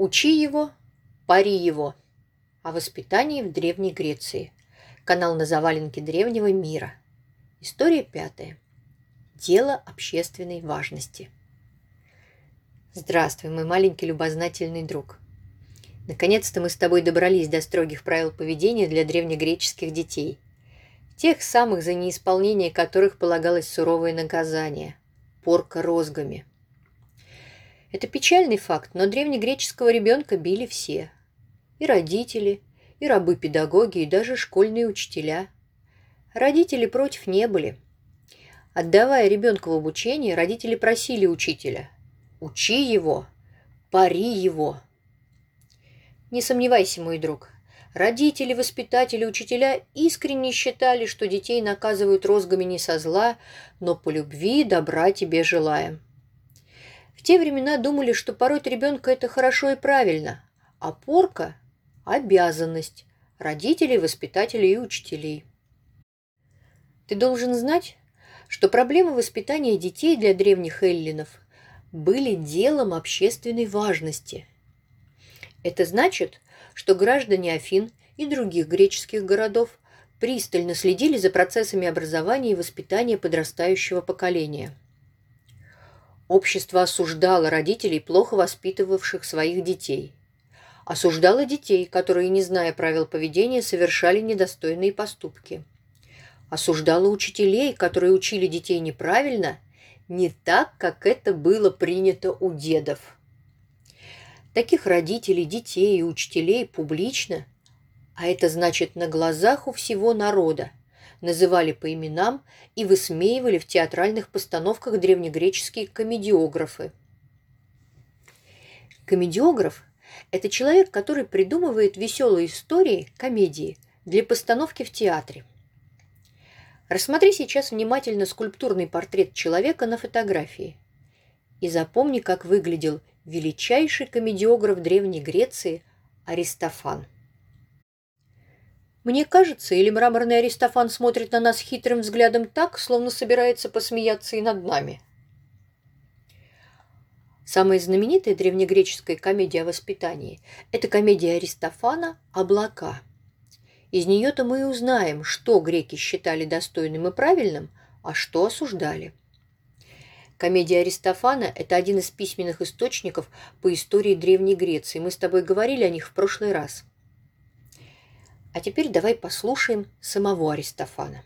Учи его, пари его. О воспитании в Древней Греции. Канал на заваленке древнего мира. История пятая. Дело общественной важности. Здравствуй, мой маленький любознательный друг. Наконец-то мы с тобой добрались до строгих правил поведения для древнегреческих детей. Тех самых, за неисполнение которых полагалось суровое наказание – порка розгами. Это печальный факт, но древнегреческого ребенка били все. И родители, и рабы-педагоги, и даже школьные учителя. Родители против не были. Отдавая ребенка в обучение, родители просили учителя «Учи его, пари его». Не сомневайся, мой друг, родители, воспитатели, учителя искренне считали, что детей наказывают розгами не со зла, но по любви добра тебе желаем. В те времена думали, что пороть ребенка – это хорошо и правильно, а порка – обязанность родителей, воспитателей и учителей. Ты должен знать, что проблемы воспитания детей для древних эллинов были делом общественной важности. Это значит, что граждане Афин и других греческих городов пристально следили за процессами образования и воспитания подрастающего поколения – Общество осуждало родителей, плохо воспитывавших своих детей. Осуждало детей, которые, не зная правил поведения, совершали недостойные поступки. Осуждало учителей, которые учили детей неправильно, не так, как это было принято у дедов. Таких родителей, детей и учителей публично, а это значит на глазах у всего народа, называли по именам и высмеивали в театральных постановках древнегреческие комедиографы. Комедиограф – это человек, который придумывает веселые истории, комедии, для постановки в театре. Рассмотри сейчас внимательно скульптурный портрет человека на фотографии и запомни, как выглядел величайший комедиограф Древней Греции Аристофан. Мне кажется, или мраморный Аристофан смотрит на нас хитрым взглядом так, словно собирается посмеяться и над нами. Самая знаменитая древнегреческая комедия о воспитании – это комедия Аристофана «Облака». Из нее-то мы и узнаем, что греки считали достойным и правильным, а что осуждали. Комедия Аристофана – это один из письменных источников по истории Древней Греции. Мы с тобой говорили о них в прошлый раз – а теперь давай послушаем самого Аристофана.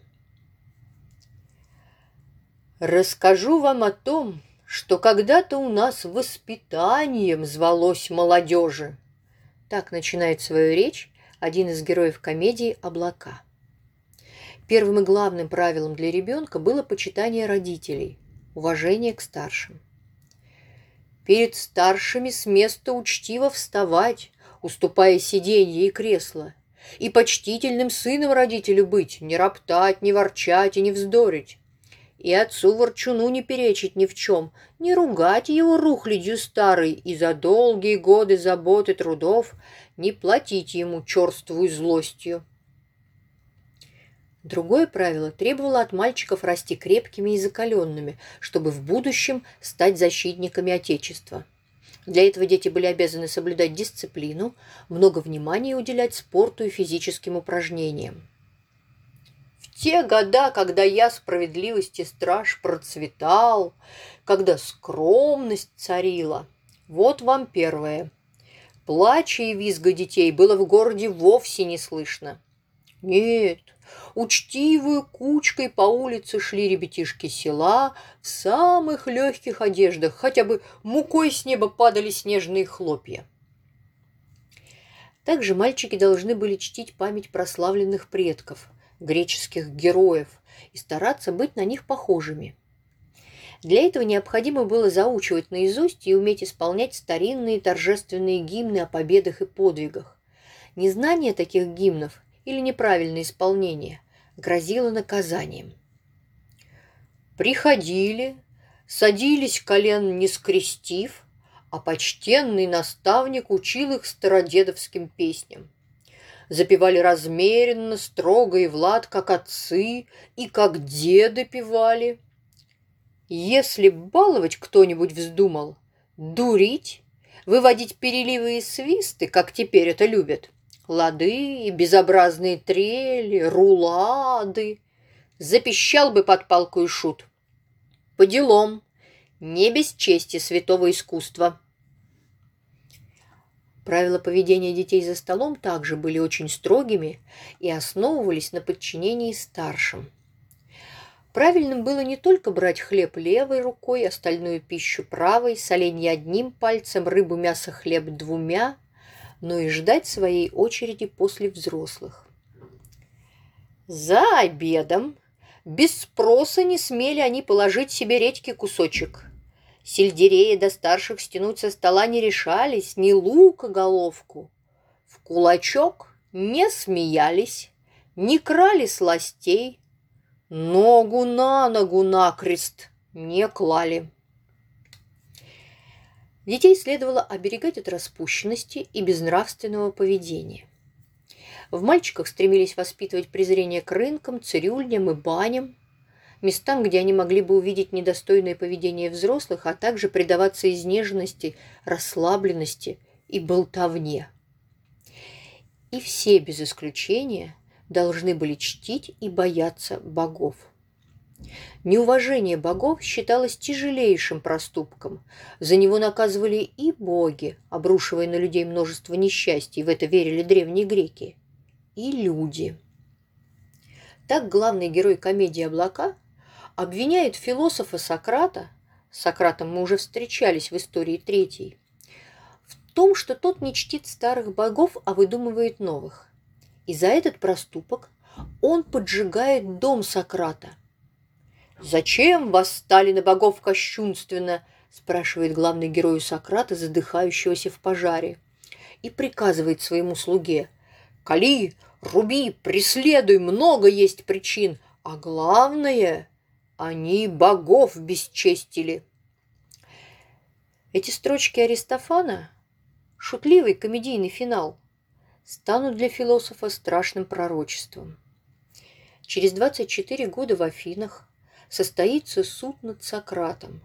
Расскажу вам о том, что когда-то у нас воспитанием звалось молодежи. Так начинает свою речь один из героев комедии «Облака». Первым и главным правилом для ребенка было почитание родителей, уважение к старшим. Перед старшими с места учтиво вставать, уступая сиденье и кресло – и почтительным сыном родителю быть, не роптать, не ворчать и не вздорить. И отцу ворчуну не перечить ни в чем, не ругать его рухлядью старой и за долгие годы забот и трудов не платить ему черствую злостью. Другое правило требовало от мальчиков расти крепкими и закаленными, чтобы в будущем стать защитниками Отечества – для этого дети были обязаны соблюдать дисциплину, много внимания уделять спорту и физическим упражнениям. В те года, когда я справедливости страж процветал, когда скромность царила, вот вам первое. Плача и визга детей было в городе вовсе не слышно. Нет, Учтивую кучкой по улице шли ребятишки села в самых легких одеждах, хотя бы мукой с неба падали снежные хлопья. Также мальчики должны были чтить память прославленных предков, греческих героев, и стараться быть на них похожими. Для этого необходимо было заучивать наизусть и уметь исполнять старинные торжественные гимны о победах и подвигах. Незнание таких гимнов или неправильное исполнение грозило наказанием. Приходили, садились колен не скрестив, а почтенный наставник учил их стародедовским песням. Запевали размеренно, строго и влад, как отцы и как деды певали. Если баловать кто-нибудь вздумал, дурить, выводить переливы и свисты, как теперь это любят. Лады, безобразные трели, рулады. Запищал бы под палку и шут. По делам, не без чести святого искусства. Правила поведения детей за столом также были очень строгими и основывались на подчинении старшим. Правильным было не только брать хлеб левой рукой, остальную пищу правой, соленье одним пальцем, рыбу, мясо, хлеб двумя, но и ждать своей очереди после взрослых. За обедом без спроса не смели они положить себе редьки кусочек. Сельдерея до старших стянуть со стола не решались, ни лука головку. В кулачок не смеялись, не крали сластей, ногу на ногу накрест не клали. Детей следовало оберегать от распущенности и безнравственного поведения. В мальчиках стремились воспитывать презрение к рынкам, цирюльням и баням, местам, где они могли бы увидеть недостойное поведение взрослых, а также предаваться изнеженности, расслабленности и болтовне. И все без исключения должны были чтить и бояться богов. Неуважение богов считалось тяжелейшим проступком. За него наказывали и боги, обрушивая на людей множество несчастий, в это верили древние греки, и люди. Так главный герой комедии «Облака» обвиняет философа Сократа, Сократом мы уже встречались в истории третьей, в том, что тот не чтит старых богов, а выдумывает новых. И за этот проступок он поджигает дом Сократа – «Зачем восстали на богов кощунственно?» – спрашивает главный герой Сократа, задыхающегося в пожаре, и приказывает своему слуге. «Кали, руби, преследуй, много есть причин, а главное, они богов бесчестили». Эти строчки Аристофана, шутливый комедийный финал, станут для философа страшным пророчеством. Через 24 года в Афинах состоится суд над Сократом.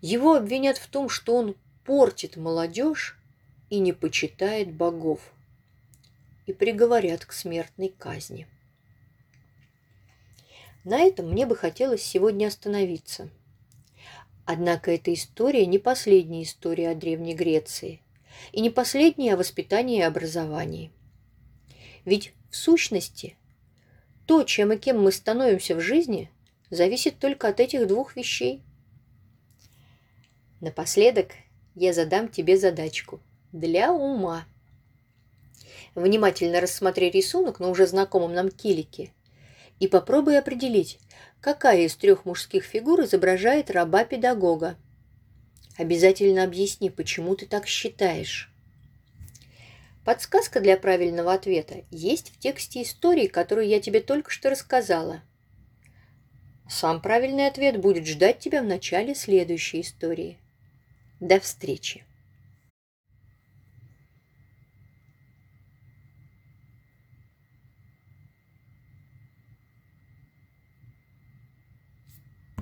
Его обвинят в том, что он портит молодежь и не почитает богов, и приговорят к смертной казни. На этом мне бы хотелось сегодня остановиться. Однако эта история не последняя история о Древней Греции и не последняя о воспитании и образовании. Ведь в сущности то, чем и кем мы становимся в жизни – зависит только от этих двух вещей. Напоследок я задам тебе задачку для ума. Внимательно рассмотри рисунок на уже знакомом нам килике и попробуй определить, какая из трех мужских фигур изображает раба-педагога. Обязательно объясни, почему ты так считаешь. Подсказка для правильного ответа есть в тексте истории, которую я тебе только что рассказала. Сам правильный ответ будет ждать тебя в начале следующей истории. До встречи!